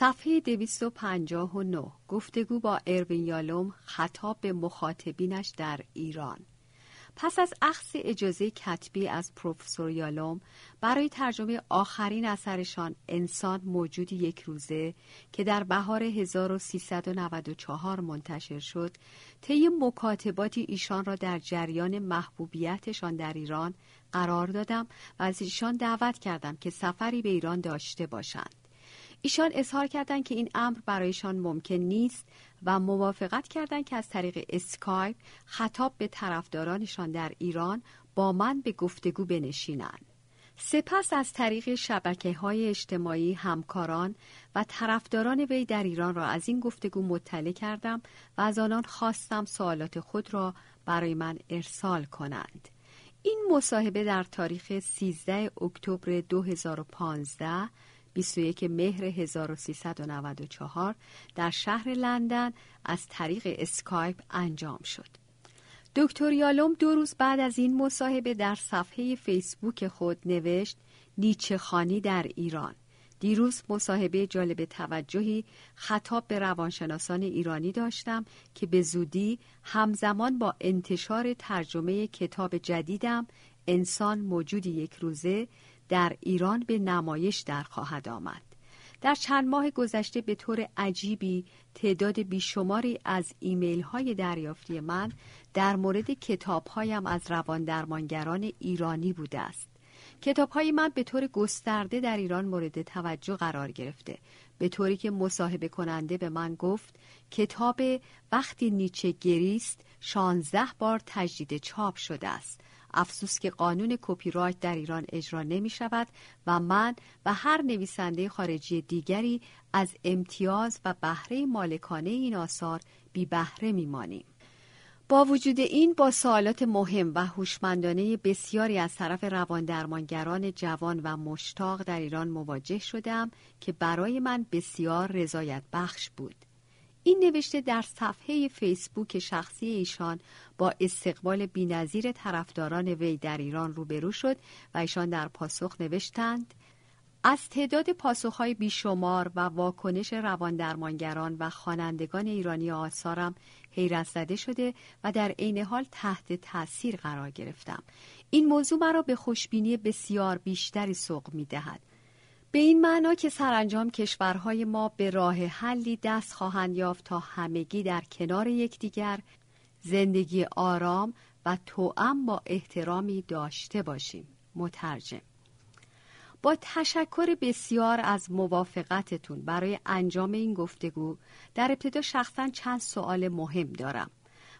صفحه 259 گفتگو با اروین یالوم خطاب به مخاطبینش در ایران. پس از اخذ اجازه کتبی از پروفسور یالوم برای ترجمه آخرین اثرشان انسان موجود یک روزه که در بهار 1394 منتشر شد طی مکاتباتی ایشان را در جریان محبوبیتشان در ایران قرار دادم و از ایشان دعوت کردم که سفری به ایران داشته باشند. ایشان اظهار کردند که این امر برایشان ممکن نیست و موافقت کردند که از طریق اسکایپ خطاب به طرفدارانشان در ایران با من به گفتگو بنشینند. سپس از طریق شبکه های اجتماعی همکاران و طرفداران وی در ایران را از این گفتگو مطلع کردم و از آنان خواستم سوالات خود را برای من ارسال کنند. این مصاحبه در تاریخ 13 اکتبر 2015 21 مهر 1394 در شهر لندن از طریق اسکایپ انجام شد. دکتر یالوم دو روز بعد از این مصاحبه در صفحه فیسبوک خود نوشت نیچه خانی در ایران دیروز مصاحبه جالب توجهی خطاب به روانشناسان ایرانی داشتم که به زودی همزمان با انتشار ترجمه کتاب جدیدم انسان موجودی یک روزه در ایران به نمایش در خواهد آمد. در چند ماه گذشته به طور عجیبی تعداد بیشماری از ایمیل های دریافتی من در مورد کتاب هایم از روان درمانگران ایرانی بوده است. کتاب های من به طور گسترده در ایران مورد توجه قرار گرفته به طوری که مصاحبه کننده به من گفت کتاب وقتی نیچه گریست شانزده بار تجدید چاپ شده است افسوس که قانون کپی رایت در ایران اجرا نمی شود و من و هر نویسنده خارجی دیگری از امتیاز و بهره مالکانه این آثار بی بهره می مانیم. با وجود این با سوالات مهم و هوشمندانه بسیاری از طرف رواندرمانگران جوان و مشتاق در ایران مواجه شدم که برای من بسیار رضایت بخش بود. این نوشته در صفحه فیسبوک شخصی ایشان با استقبال بینظیر طرفداران وی در ایران روبرو شد و ایشان در پاسخ نوشتند از تعداد پاسخهای بیشمار و واکنش رواندرمانگران و خوانندگان ایرانی آثارم حیرت زده شده و در عین حال تحت تاثیر قرار گرفتم. این موضوع مرا به خوشبینی بسیار بیشتری سوق می دهد به این معنا که سرانجام کشورهای ما به راه حلی دست خواهند یافت تا همگی در کنار یکدیگر زندگی آرام و توأم با احترامی داشته باشیم. مترجم با تشکر بسیار از موافقتتون برای انجام این گفتگو در ابتدا شخصا چند سوال مهم دارم.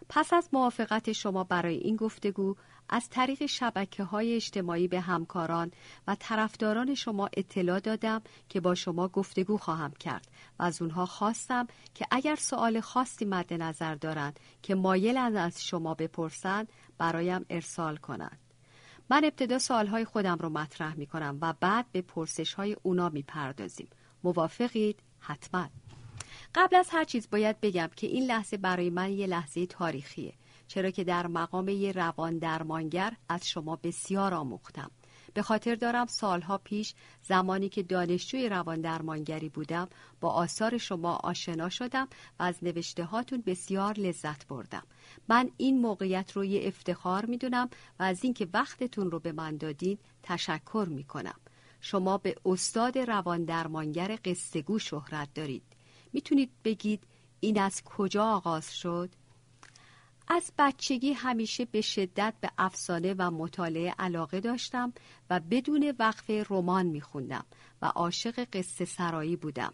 پس از موافقت شما برای این گفتگو از طریق شبکه های اجتماعی به همکاران و طرفداران شما اطلاع دادم که با شما گفتگو خواهم کرد و از اونها خواستم که اگر سوال خاصی مد نظر دارند که مایلند از شما بپرسند برایم ارسال کنند. من ابتدا سوالهای خودم رو مطرح می کنم و بعد به پرسش های اونا می پردازیم. موافقید؟ حتما. قبل از هر چیز باید بگم که این لحظه برای من یه لحظه تاریخیه. چرا که در مقام یه روان درمانگر از شما بسیار آموختم. به خاطر دارم سالها پیش زمانی که دانشجوی روان درمانگری بودم با آثار شما آشنا شدم و از نوشته هاتون بسیار لذت بردم. من این موقعیت رو یه افتخار می‌دونم و از اینکه وقتتون رو به من دادین تشکر می‌کنم. شما به استاد روان درمانگر قصهگو شهرت دارید. می‌تونید بگید این از کجا آغاز شد؟ از بچگی همیشه به شدت به افسانه و مطالعه علاقه داشتم و بدون وقفه رمان میخوندم و عاشق قصه سرایی بودم.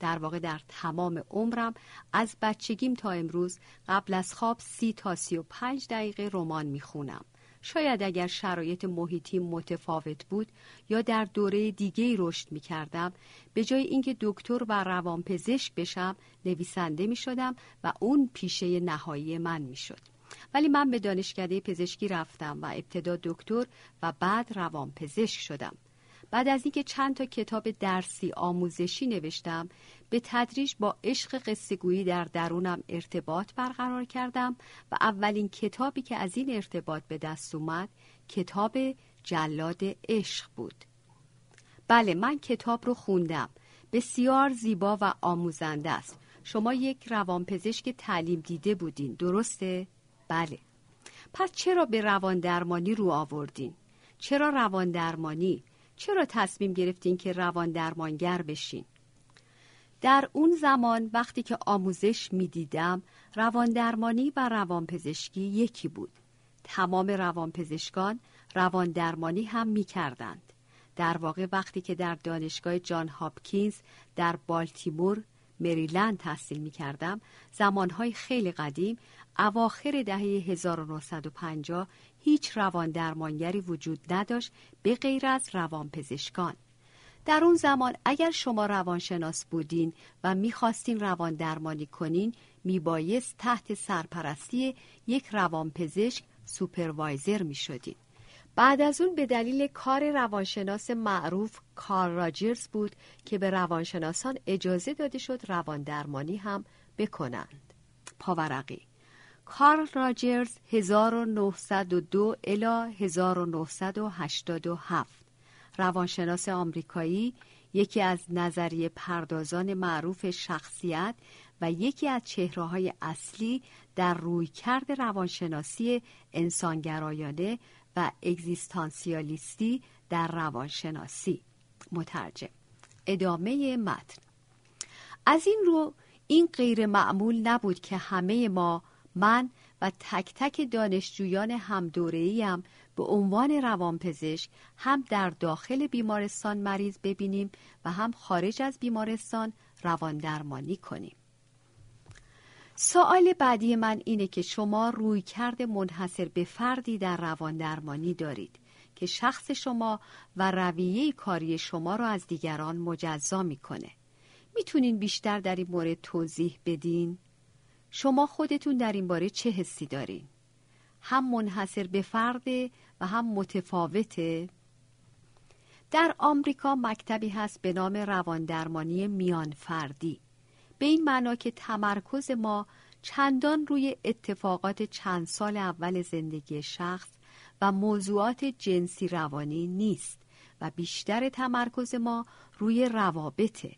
در واقع در تمام عمرم از بچگیم تا امروز قبل از خواب سی تا سی و پنج دقیقه رمان می‌خونم. شاید اگر شرایط محیطی متفاوت بود یا در دوره دیگه رشد می کردم به جای اینکه دکتر و روانپزشک بشم نویسنده می شدم و اون پیشه نهایی من می شد. ولی من به دانشکده پزشکی رفتم و ابتدا دکتر و بعد روانپزشک شدم. بعد از اینکه چند تا کتاب درسی آموزشی نوشتم به تدریج با عشق قصهگویی در درونم ارتباط برقرار کردم و اولین کتابی که از این ارتباط به دست اومد کتاب جلاد عشق بود بله من کتاب رو خوندم بسیار زیبا و آموزنده است شما یک روانپزشک تعلیم دیده بودین درسته؟ بله پس چرا به روان درمانی رو آوردین؟ چرا روان درمانی؟ چرا تصمیم گرفتین که روان درمانگر بشین؟ در اون زمان وقتی که آموزش می‌دیدم روان درمانی و روان پزشکی یکی بود. تمام روان پزشکان روان درمانی هم می کردند. در واقع وقتی که در دانشگاه جان هاپکینز در بالتیمور مریلند تحصیل می کردم زمانهای خیلی قدیم اواخر دهه 1950 هیچ روان درمانگری وجود نداشت به غیر از روان پزشکان. در اون زمان اگر شما روانشناس بودین و می‌خواستین روان درمانی کنین میبایست تحت سرپرستی یک روانپزشک سوپروایزر می‌شدین. بعد از اون به دلیل کار روانشناس معروف کار راجرز بود که به روانشناسان اجازه داده شد روان درمانی هم بکنند. پاورقی کارل راجرز 1902 الی 1987 روانشناس آمریکایی یکی از نظریه پردازان معروف شخصیت و یکی از چهرههای اصلی در رویکرد روانشناسی انسانگرایانه و اگزیستانسیالیستی در روانشناسی. مترجم ادامه متن. از این رو این غیر معمول نبود که همه ما من و تک تک دانشجویان هم هم به عنوان روانپزشک هم در داخل بیمارستان مریض ببینیم و هم خارج از بیمارستان روان درمانی کنیم. سوال بعدی من اینه که شما روی کرد منحصر به فردی در روان درمانی دارید که شخص شما و رویه کاری شما را از دیگران مجزا می‌کنه. می‌تونین بیشتر در این مورد توضیح بدین؟ شما خودتون در این باره چه حسی دارین؟ هم منحصر به فرده و هم متفاوته؟ در آمریکا مکتبی هست به نام رواندرمانی میان فردی به این معنا که تمرکز ما چندان روی اتفاقات چند سال اول زندگی شخص و موضوعات جنسی روانی نیست و بیشتر تمرکز ما روی روابطه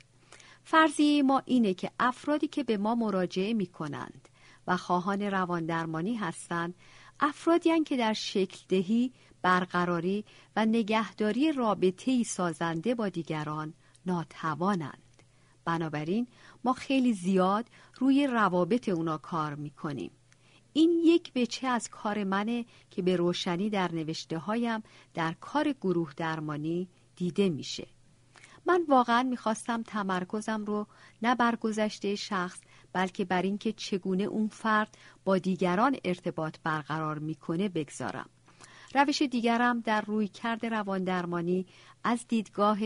فرضیه ما اینه که افرادی که به ما مراجعه می کنند و خواهان روان درمانی هستند افرادی که در شکل دهی برقراری و نگهداری رابطه سازنده با دیگران ناتوانند. بنابراین ما خیلی زیاد روی روابط اونا کار می‌کنیم. این یک بچه از کار منه که به روشنی در نوشته هایم در کار گروه درمانی دیده میشه. من واقعا می‌خواستم تمرکزم رو نه بر گذشته شخص بلکه بر اینکه چگونه اون فرد با دیگران ارتباط برقرار می‌کنه بگذارم. روش دیگرم در روی کرد روان درمانی از دیدگاه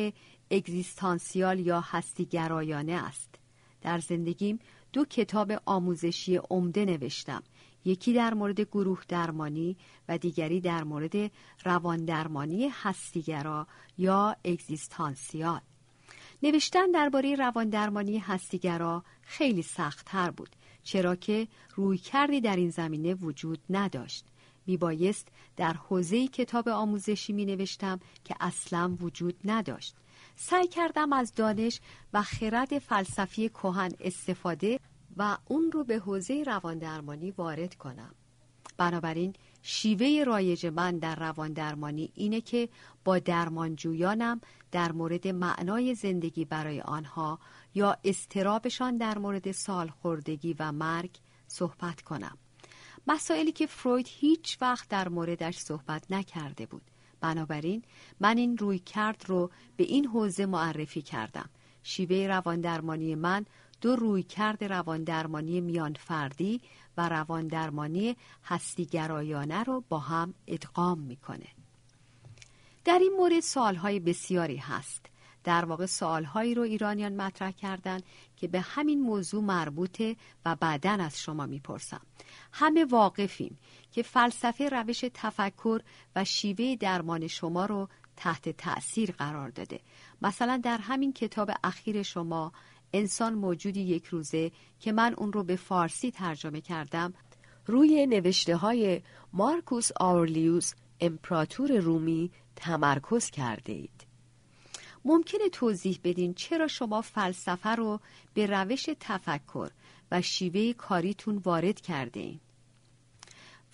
اگزیستانسیال یا هستیگرایانه است. در زندگیم دو کتاب آموزشی عمده نوشتم. یکی در مورد گروه درمانی و دیگری در مورد روان درمانی هستیگرا یا اگزیستانسیال. نوشتن درباره روان درمانی هستیگرا خیلی سختتر بود چرا که روی کردی در این زمینه وجود نداشت. میبایست در حوزه کتاب آموزشی می نوشتم که اصلا وجود نداشت. سعی کردم از دانش و خرد فلسفی کهن استفاده و اون رو به حوزه رواندرمانی وارد کنم. بنابراین شیوه رایج من در روان درمانی اینه که با درمانجویانم در مورد معنای زندگی برای آنها یا استرابشان در مورد سالخوردگی و مرگ صحبت کنم. مسائلی که فروید هیچ وقت در موردش صحبت نکرده بود. بنابراین من این روی کرد رو به این حوزه معرفی کردم. شیوه رواندرمانی من دو روی کرد رواندرمانی میان فردی و رواندرمانی هستیگرایانه رو با هم ادغام می‌کنه. در این مورد سوالهای بسیاری هست. در واقع سوالهایی رو ایرانیان مطرح کردند که به همین موضوع مربوطه و بعدا از شما می‌پرسم. همه واقفیم که فلسفه روش تفکر و شیوه درمان شما رو تحت تأثیر قرار داده. مثلا در همین کتاب اخیر شما انسان موجودی یک روزه که من اون رو به فارسی ترجمه کردم روی نوشته های مارکوس آورلیوس امپراتور رومی تمرکز کرده اید ممکنه توضیح بدین چرا شما فلسفه رو به روش تفکر و شیوه کاریتون وارد کرده این؟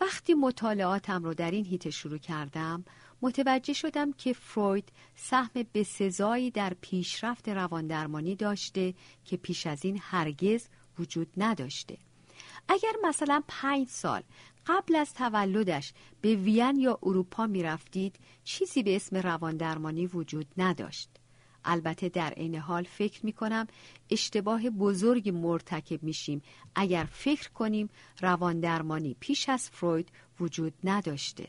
وقتی مطالعاتم رو در این هیته شروع کردم متوجه شدم که فروید سهم بسزایی در پیشرفت رواندرمانی داشته که پیش از این هرگز وجود نداشته. اگر مثلا پنج سال قبل از تولدش به وین یا اروپا می رفتید چیزی به اسم رواندرمانی وجود نداشت. البته در عین حال فکر می کنم اشتباه بزرگی مرتکب میشیم. اگر فکر کنیم رواندرمانی پیش از فروید وجود نداشته.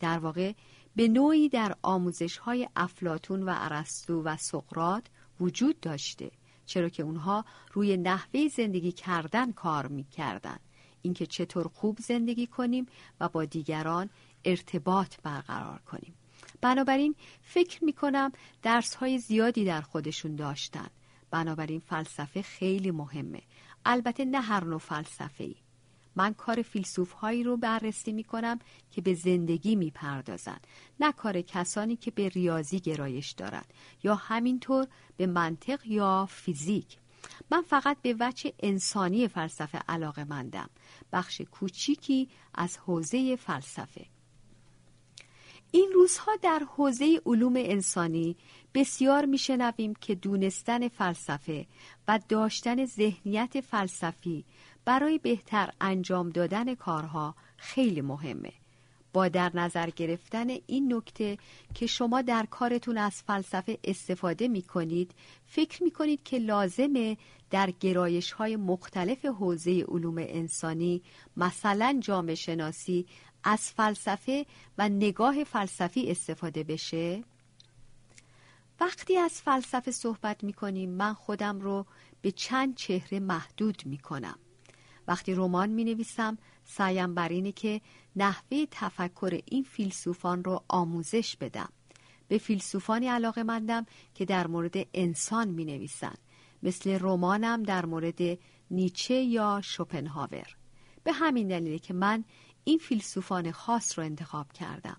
در واقع به نوعی در آموزش های افلاتون و ارسطو و سقرات وجود داشته چرا که اونها روی نحوه زندگی کردن کار می‌کردن اینکه چطور خوب زندگی کنیم و با دیگران ارتباط برقرار کنیم. بنابراین فکر می کنم درس های زیادی در خودشون داشتن. بنابراین فلسفه خیلی مهمه. البته نه هر نوع فلسفه ای من کار فیلسوف هایی رو بررسی می کنم که به زندگی می پردازن نه کار کسانی که به ریاضی گرایش دارند یا همینطور به منطق یا فیزیک. من فقط به وجه انسانی فلسفه علاقه مندم بخش کوچیکی از حوزه فلسفه. این روزها در حوزه علوم انسانی بسیار میشنویم که دونستن فلسفه و داشتن ذهنیت فلسفی برای بهتر انجام دادن کارها خیلی مهمه. با در نظر گرفتن این نکته که شما در کارتون از فلسفه استفاده می کنید فکر می کنید که لازمه در گرایش های مختلف حوزه علوم انسانی مثلا جامعه شناسی از فلسفه و نگاه فلسفی استفاده بشه؟ وقتی از فلسفه صحبت می کنیم من خودم رو به چند چهره محدود می کنم. وقتی رمان می نویسم سعیم بر اینه که نحوه تفکر این فیلسوفان رو آموزش بدم. به فیلسوفانی علاقه مندم که در مورد انسان می نویسن. مثل رمانم در مورد نیچه یا شوپنهاور. به همین دلیله که من این فیلسوفان خاص رو انتخاب کردم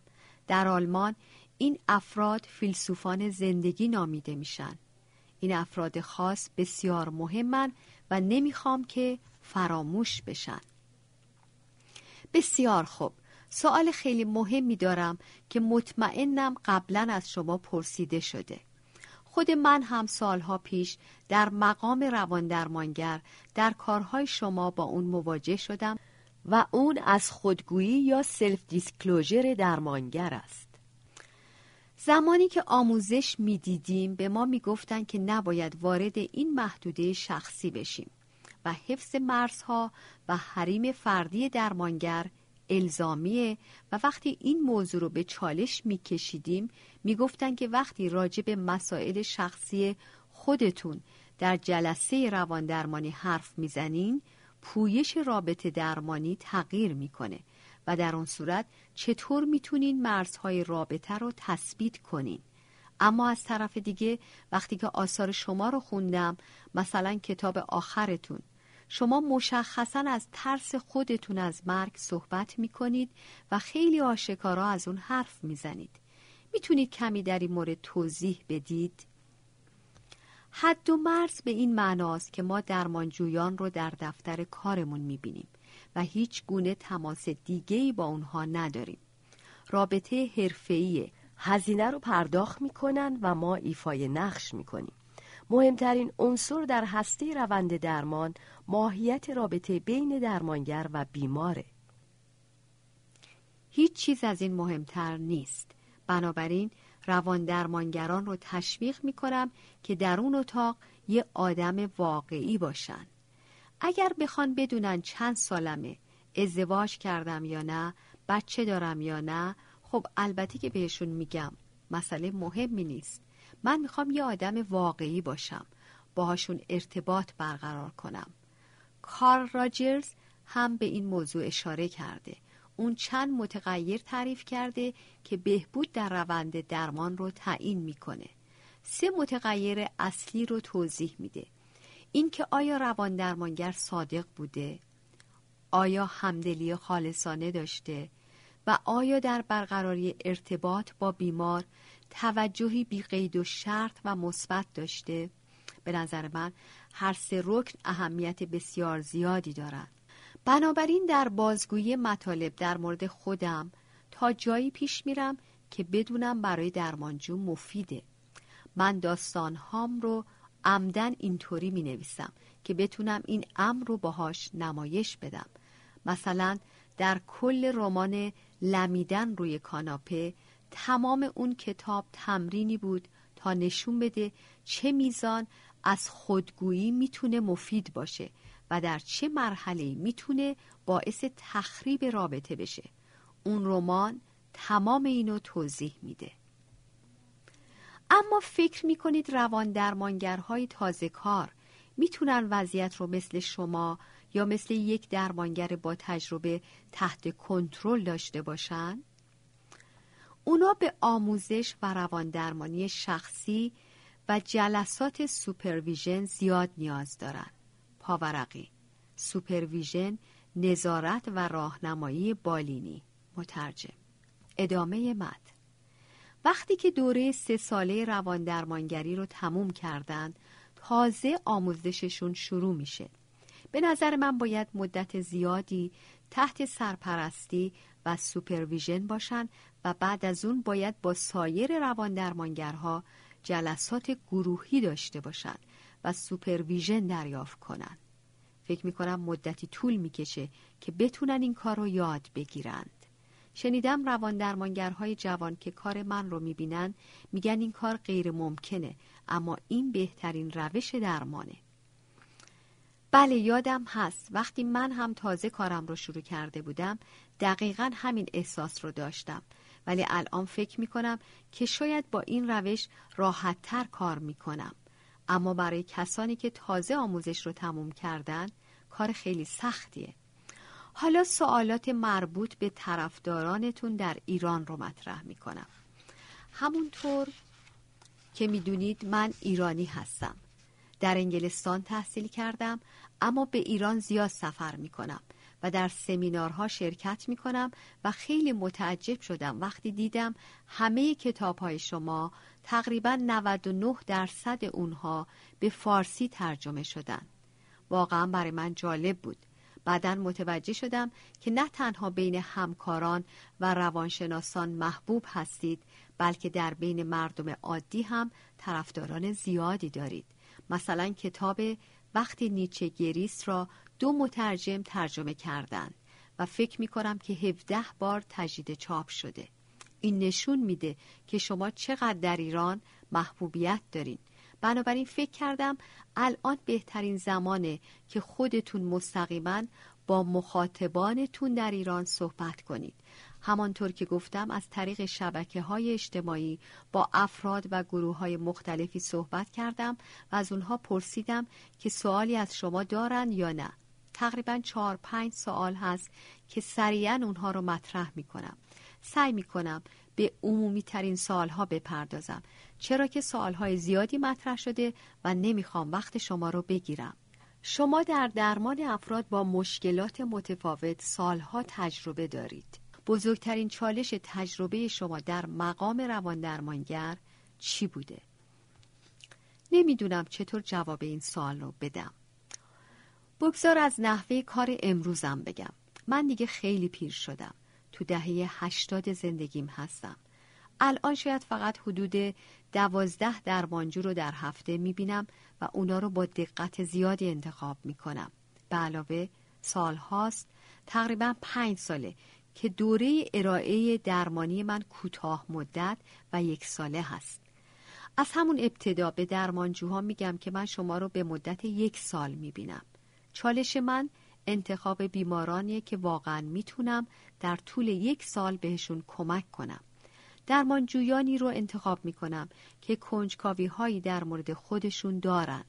در آلمان این افراد فیلسوفان زندگی نامیده میشن این افراد خاص بسیار مهمن و نمی‌خوام که فراموش بشن. بسیار خوب. سوال خیلی مهمی دارم که مطمئنم قبلا از شما پرسیده شده. خود من هم سالها پیش در مقام رواندرمانگر در کارهای شما با اون مواجه شدم و اون از خودگویی یا سلف دیسکلوژر درمانگر است. زمانی که آموزش می‌دیدیم به ما می‌گفتند که نباید وارد این محدوده شخصی بشیم. و حفظ مرزها و حریم فردی درمانگر الزامیه و وقتی این موضوع رو به چالش میکشیدیم می‌گفتند که وقتی راجع به مسائل شخصی خودتون در جلسه روان درمانی حرف می‌زنین پویش رابطه درمانی تغییر می‌کنه و در آن صورت چطور می‌تونین مرزهای رابطه رو تثبیت کنین. اما از طرف دیگه وقتی که آثار شما رو خوندم مثلا کتاب آخرتون شما مشخصا از ترس خودتون از مرگ صحبت می‌کنید و خیلی آشکارا از اون حرف می‌زنید می‌تونید کمی در این مورد توضیح بدید؟ حد و مرز به این معناست که ما درمانجویان رو در دفتر کارمون می‌بینیم و هیچ گونه تماس دیگهی با اونها نداریم. رابطه حرفه‌ای هزینه رو پرداخت می‌کنن و ما ایفای نقش می‌کنیم. مهمترین عنصر در هسته روند درمان ماهیت رابطه بین درمانگر و بیماره. هیچ چیز از این مهمتر نیست. بنابراین روان درمانگران رو تشویق می کنم که در اون اتاق یه آدم واقعی باشن اگر بخوان بدونن چند سالمه ازدواج کردم یا نه بچه دارم یا نه خب البته که بهشون میگم مسئله مهمی نیست من می‌خوام یه آدم واقعی باشم. باهاشون ارتباط برقرار کنم. کارل راجرز هم به این موضوع اشاره کرده. اون چند متغیر تعریف کرده که بهبود در روند درمان رو تعیین می‌کنه. سه متغیر اصلی رو توضیح میده. اینکه آیا روان درمانگر صادق بوده؟ آیا همدلی خالصانه داشته؟ و آیا در برقراری ارتباط با بیمار توجهی بی قید و شرط و مثبت داشته. به نظر من هر سه رکن اهمیت بسیار زیادی دارند بنابراین در بازگویی مطالب در مورد خودم تا جایی پیش میرم که بدونم برای درمانجو مفیده. من داستانهام رو عمدن اینطوری می نویسم که بتونم این امر رو باهاش نمایش بدم. مثلا در کل رمان لمیدن روی کاناپه تمام اون کتاب تمرینی بود تا نشون بده چه میزان از خودگویی می‌تونه مفید باشه و در چه مرحله می‌تونه باعث تخریب رابطه بشه اون رمان تمام اینو توضیح میده اما فکر می‌کنید روان درمانگرهای تازه کار می‌تونن وضعیت رو مثل شما یا مثل یک درمانگر با تجربه تحت کنترل داشته باشن؟ اونا به آموزش و روان درمانی شخصی و جلسات supervision زیاد نیاز دارن. پاورقی supervision نظارت و راهنمایی بالینی. مترجم ادامه متن وقتی که دوره سه ساله روان درمانگری رو تموم کردند تازه آموزششون شروع میشه. به نظر من باید مدت زیادی تحت سرپرستی و supervision باشن و بعد از اون باید با سایر روان درمانگرها جلسات گروهی داشته باشن و supervision دریافت کنن فکر می‌کنم مدتی طول می‌کشه که بتونن این کار رو یاد بگیرند. شنیدم روان درمانگرهای جوان که کار من رو می‌بینن میگن این کار غیر ممکنه اما این بهترین روش درمانه. بله یادم هست. وقتی من هم تازه کارم رو شروع کرده بودم دقیقا همین احساس رو داشتم. ولی الان فکر می کنم که شاید با این روش راحتتر کار می کنم اما برای کسانی که تازه آموزش رو تموم کردن کار خیلی سختیه. حالا سوالات مربوط به طرفدارانتون در ایران رو مطرح می کنم همونطور که می‌دونید من ایرانی هستم. در انگلستان تحصیل کردم اما به ایران زیاد سفر می کنم و در سمینارها شرکت می کنم و خیلی متعجب شدم. وقتی دیدم همه کتاب های شما تقریبا 99 درصد اونها به فارسی ترجمه شدن. واقعا برای من جالب بود. بعدا متوجه شدم که نه تنها بین همکاران و روانشناسان محبوب هستید بلکه در بین مردم عادی هم طرفداران زیادی دارید. مثلا کتاب وقتی نیچه گریس را دو مترجم ترجمه کردند و فکر می کنم که 17 بار تجدید چاپ شده. این نشون میده که شما چقدر در ایران محبوبیت دارین. بنابراین فکر کردم الان بهترین زمانه که خودتون مستقیما با مخاطبانتون در ایران صحبت کنید. همانطور که گفتم از طریق شبکه های اجتماعی با افراد و گروه های مختلفی صحبت کردم و از اونها پرسیدم که سوالی از شما دارن یا نه. تقریبا چهار پنج سوال هست که سریعا اونها رو مطرح می کنم سعی می کنم به عمومی ترین سوال ها بپردازم. چرا که سوال های زیادی مطرح شده و نمی‌خوام وقت شما رو بگیرم. شما در درمان افراد با مشکلات متفاوت سالها تجربه دارید. بزرگترین چالش تجربه شما در مقام روان درمانگر چی بوده؟ نمی‌دونم چطور جواب این سوال رو بدم. بگذار از نحوه کار امروزم بگم. من دیگه خیلی پیر شدم. تو دهه هشتاد زندگیم هستم. الان شاید فقط حدود دوازده درمانجو رو در هفته می‌بینم و اونا رو با دقت زیادی انتخاب می‌کنم. به علاوه سال هاست تقریبا پنج ساله که دوره ارائه درمانی من کوتاه مدت و یک ساله هست. از همون ابتدا به درمانجوها میگم که من شما رو به مدت یک سال می‌بینم. چالش من انتخاب بیمارانیه که واقعا می‌تونم در طول یک سال بهشون کمک کنم. درمانجویانی رو انتخاب می‌کنم که کنجکاوی هایی در مورد خودشون دارن.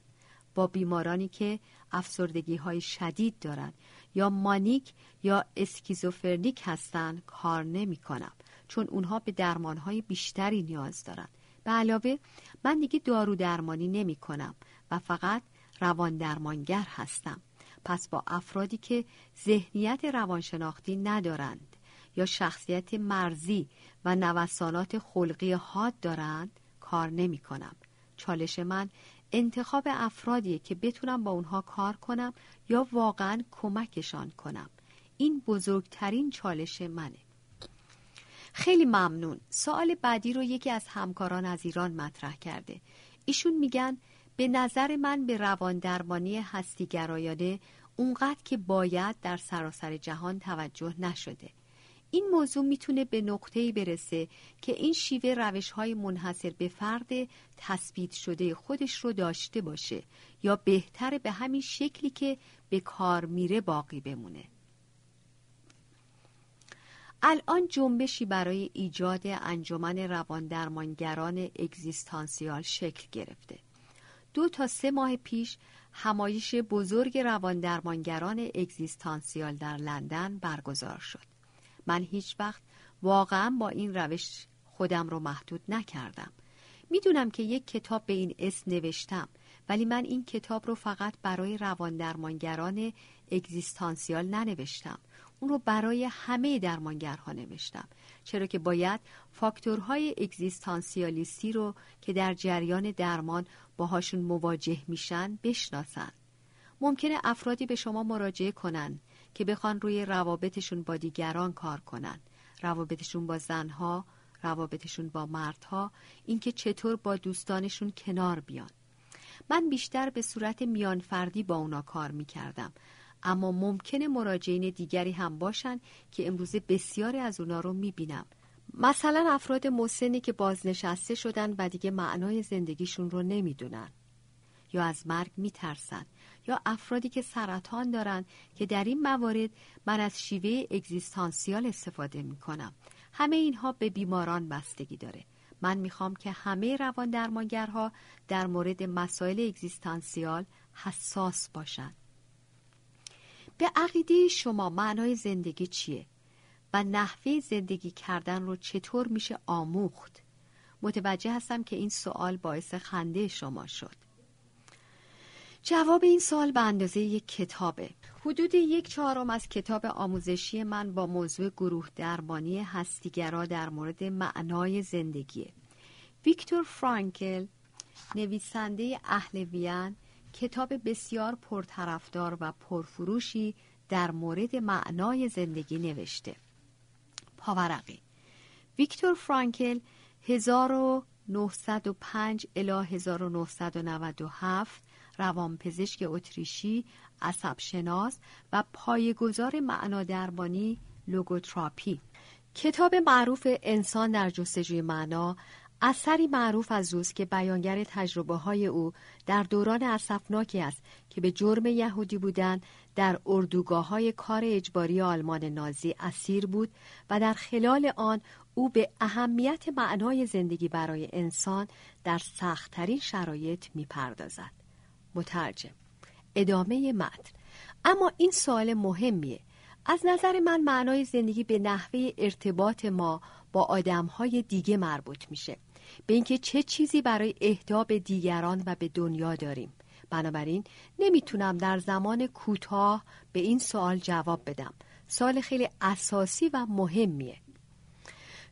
با بیمارانی که افسردگی های شدید دارن یا مانیک یا اسکیزوفرنیک هستن کار نمی کنم چون اونها به درمان های بیشتری نیاز دارن. به علاوه من دیگه دارو درمانی نمی کنم و فقط روان درمانگر هستم. پس با افرادی که ذهنیت روانشناختی ندارند یا شخصیت مرزی و نوسانات خلقی حاد دارند کار نمی کنم. چالش من انتخاب افرادیه که بتونم با اونها کار کنم یا واقعا کمکشان کنم. این بزرگترین چالش منه. خیلی ممنون. سوال بعدی رو یکی از همکاران از ایران مطرح کرده. ایشون میگن به نظر من به روان درمانی هستیگرایانه اونقدر که باید در سراسر جهان توجه نشده. این موضوع می‌تونه به نقطه‌ای برسه که این شیوه روش های منحصر به فرد تثبیت شده خودش رو داشته باشه یا بهتر به همین شکلی که به کار میره باقی بمونه. الان جنبشی برای ایجاد انجمن رواندرمانگران اگزیستانسیال شکل گرفته. دو تا سه ماه پیش همایش بزرگ رواندرمانگران اگزیستانسیال در لندن برگزار شد. من هیچ وقت واقعا با این روش خودم رو محدود نکردم. می‌دونم که یک کتاب به این اسم نوشتم ولی من این کتاب رو فقط برای رواندرمانگران اگزیستانسیال ننوشتم. اون رو برای همه درمانگرها نوشتم. چرا که باید فاکتورهای اگزیستانسیالیستی رو که در جریان درمان باهاشون مواجه میشن بشناسن. ممکنه افرادی به شما مراجعه کنن که بخوان روی روابطشون با دیگران کار کنن. روابطشون با زنها روابطشون با مردها اینکه چطور با دوستانشون کنار بیان. من بیشتر به صورت میان فردی با اونا کار می‌کردم. اما ممکنه مراجعین دیگری هم باشن که امروزه بسیاری از اونا رو می‌بینم. مثلا افراد مسنی که بازنشسته شدن و دیگه معنای زندگیشون رو نمی‌دونن یا از مرگ میترسن یا افرادی که سرطان دارن که در این موارد من از شیوه اگزیستانسیال استفاده می‌کنم. همه اینها به بیماران بستگی داره. من می‌خوام که همه روان درمانگرها در مورد مسائل اگزیستانسیال حساس باشند به عقیده شما معنای زندگی چیه و نحوه زندگی کردن رو چطور میشه آموخت؟ متوجه هستم که این سوال باعث خنده شما شد. جواب این سوال به اندازه یک کتابه. حدود یک چهارم از کتاب آموزشی من با موضوع گروه درمانی هستیگرا در مورد معنای زندگیه. ویکتور فرانکل نویسنده اهل وین کتاب بسیار پرطرفدار و پرفروشی در مورد معنای زندگی نوشته. پاورقی. ویکتور فرانکل 1905 الی 1997 روانپزشک اتریشی عصبشناس و پایگزار معنادرمانی لوگوتراپی. کتاب معروف انسان در جستجوی معنا اثری معروف از اوست که بیانگر تجربه های او در دوران اسفناکی است که به جرم یهودی بودن در اردوگاه های کار اجباری آلمان نازی اسیر بود و در خلال آن او به اهمیت معنای زندگی برای انسان در سختترین شرایط می‌پردازد. مترجم ادامه متن اما این سوال مهمیه از نظر من معنای زندگی به نحوه ارتباط ما با آدمهای دیگه مربوط میشه. به اینکه چه چیزی برای اهدا به دیگران و به دنیا داریم. بنابراین نمی‌تونم در زمان کوتاه به این سوال جواب بدم. سوال خیلی اساسی و مهمیه.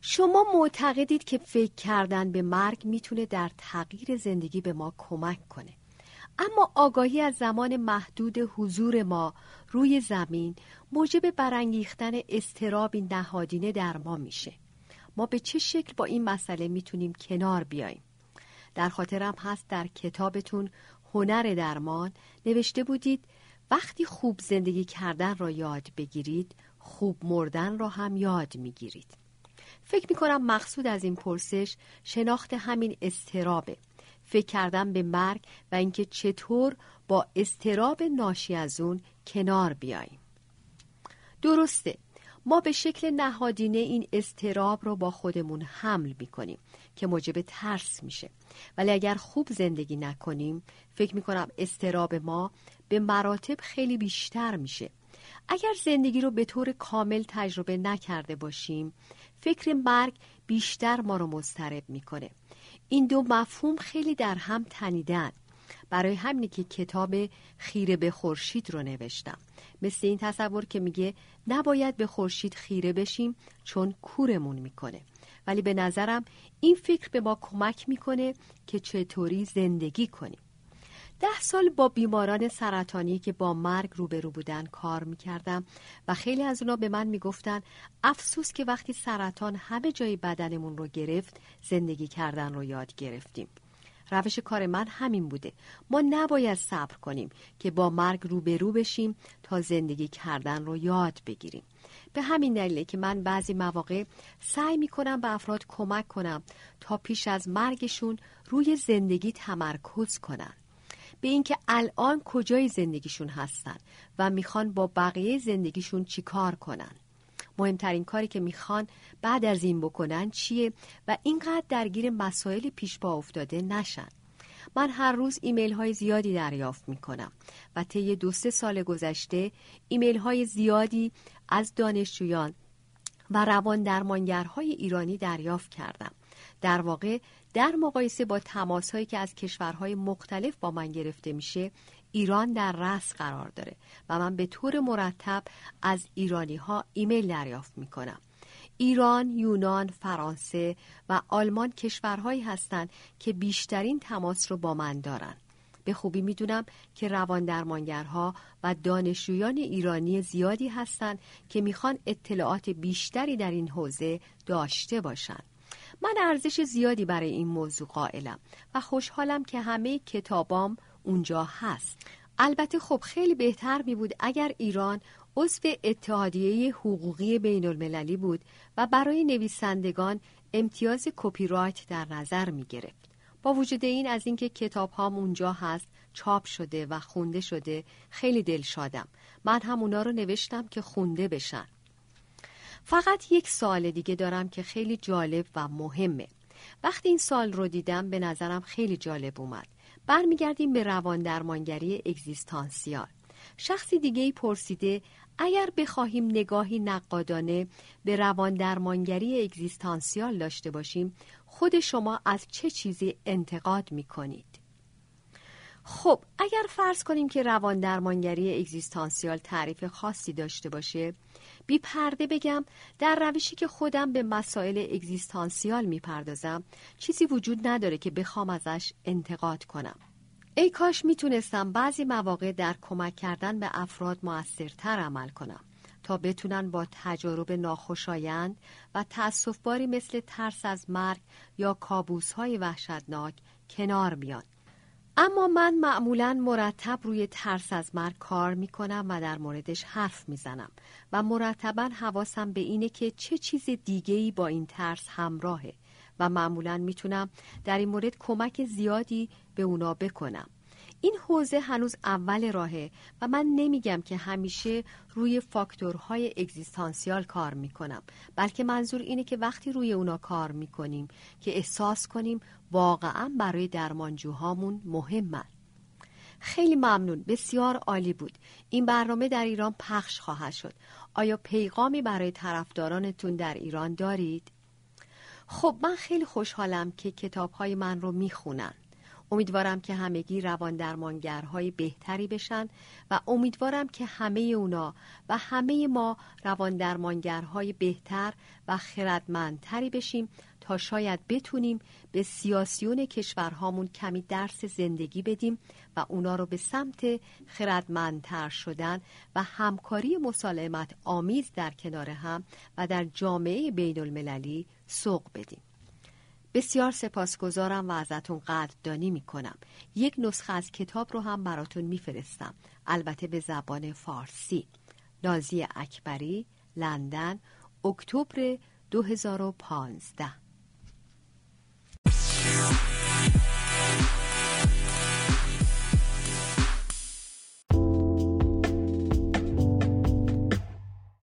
شما معتقدید که فکر کردن به مرگ می‌تونه در تغییر زندگی به ما کمک کنه. اما آگاهی از زمان محدود حضور ما روی زمین موجب برانگیختن استرابی نهادینه در ما میشه. ما به چه شکل با این مسئله می‌تونیم کنار بیاییم؟ در خاطرم هست در کتابتون هنر درمان نوشته بودید وقتی خوب زندگی کردن را یاد بگیرید خوب مردن را هم یاد می‌گیرید. فکر می‌کنم مقصود از این پرسش شناخت همین استرابه. فکر کردن به مرگ و اینکه چطور با استراب ناشی از اون کنار بیاییم. درسته ما به شکل نهادینه این استراب رو با خودمون حمل می‌کنیم که موجب ترس میشه. ولی اگر خوب زندگی نکنیم فکر می‌کنم استراب ما به مراتب خیلی بیشتر میشه. اگر زندگی رو به طور کامل تجربه نکرده باشیم فکر مرگ بیشتر ما رو مضطرب می‌کنه. این دو مفهوم خیلی در هم تنیدن. برای همینی که کتاب خیره به خورشید رو نوشتم. مثل این تصور که میگه نباید به خورشید خیره بشیم چون کورمون می‌کنه. ولی به نظرم این فکر به ما کمک می‌کنه که چطوری زندگی کنیم. ده سال با بیماران سرطانی که با مرگ روبرو بودن کار می‌کردم و خیلی از اونا به من می‌گفتن افسوس که وقتی سرطان همه جای بدنمون رو گرفت زندگی کردن رو یاد گرفتیم. روش کار من همین بوده. ما نباید صبر کنیم که با مرگ روبرو بشیم تا زندگی کردن رو یاد بگیریم. به همین دلیله که من بعضی مواقع سعی می کنم به افراد کمک کنم تا پیش از مرگشون روی زندگی تمرکز کنن. به اینکه الان کجای زندگیشون هستن و می‌خوان با بقیه زندگیشون چیکار کنن. مهمترین کاری که می‌خوان بعد از این بکنن چیه و اینقدر درگیر مسائل پیش با افتاده نشن. من هر روز ایمیل های زیادی دریافت می کنم و طی دو سه سال گذشته ایمیل های زیادی از دانشجویان و روان درمانگرهای ایرانی دریافت کردم. در واقع در مقایسه با تماس هایی که از کشورهای مختلف با من گرفته میشه ایران در رأس قرار داره و من به طور مرتب از ایرانی ها ایمیل دریافت می کنم. ایران، یونان، فرانسه و آلمان کشورهایی هستند که بیشترین تماس رو با من دارن. به خوبی می‌دونم که روان درمانگرها و دانشجویان ایرانی زیادی هستند که می‌خوان اطلاعات بیشتری در این حوزه داشته باشند. من ارزش زیادی برای این موضوع قائلم و خوشحالم که همه کتابام اونجا هست. البته خب خیلی بهتر می بود اگر ایران عضو اتحادیه حقوقی بین المللی بود و برای نویسندگان امتیاز کپی رایت در نظر می گرفت. با وجود این از اینکه کتاب هام اونجا هست چاپ شده و خونده شده خیلی دل شادم. من هم اونا رو نوشتم که خونده بشن. فقط یک سال دیگه دارم که خیلی جالب و مهمه. وقتی این سال رو دیدم به نظرم خیلی جالب اومد. برمیگردیم به روان درمانگری اگزیستانسیال شخصی دیگه پرسیده اگر بخواهیم نگاهی نقادانه به روان درمانگری اگزیستانسیال داشته باشیم خود شما از چه چیزی انتقاد می کنید؟ خب اگر فرض کنیم که روان درمانگری اگزیستانسیال تعریف خاصی داشته باشه بی پرده بگم در روشی که خودم به مسائل اگزیستانسیال می‌پردازم چیزی وجود نداره که بخوام ازش انتقاد کنم. ای کاش می‌تونستم بعضی مواقع در کمک کردن به افراد موثرتر عمل کنم تا بتونن با تجارب ناخوشایند و تأسفباری مثل ترس از مرگ یا کابوسهای وحشتناک کنار بیان. اما من معمولا مرتب روی ترس از مرگ کار می کنم و در موردش حرف می زنم و مرتبا حواسم به اینه که چه چیز دیگهی با این ترس همراهه و معمولا می‌تونم در این مورد کمک زیادی به اونا بکنم. این حوزه هنوز اول راهه و من نمیگم که همیشه روی فاکتورهای اگزیستانسیال کار می‌کنم بلکه منظور اینه که وقتی روی اونا کار می‌کنیم که احساس کنیم واقعا برای درمانجوهامون مهمن. خیلی ممنون بسیار عالی بود. این برنامه در ایران پخش خواهد شد. آیا پیغامی برای طرفدارانتون در ایران دارید؟ خب من خیلی خوشحالم که کتاب های من رو می‌خونن. امیدوارم که همگی روان درمانگرهای بهتری بشن و امیدوارم که همه اونا و همه ما روان درمانگرهای بهتر و خردمندتری بشیم تا شاید بتونیم به سیاسیون کشورهامون کمی درس زندگی بدیم و اونا رو به سمت خردمندتر شدن و همکاری مسالمت آمیز در کنار هم و در جامعه بین المللی سوق بدیم. بسیار سپاسگزارم و ازتون قدردانی می‌کنم. یک نسخه از کتاب رو هم براتون میفرستم. البته به زبان فارسی. نازی اکبری لندن اکتبر 2015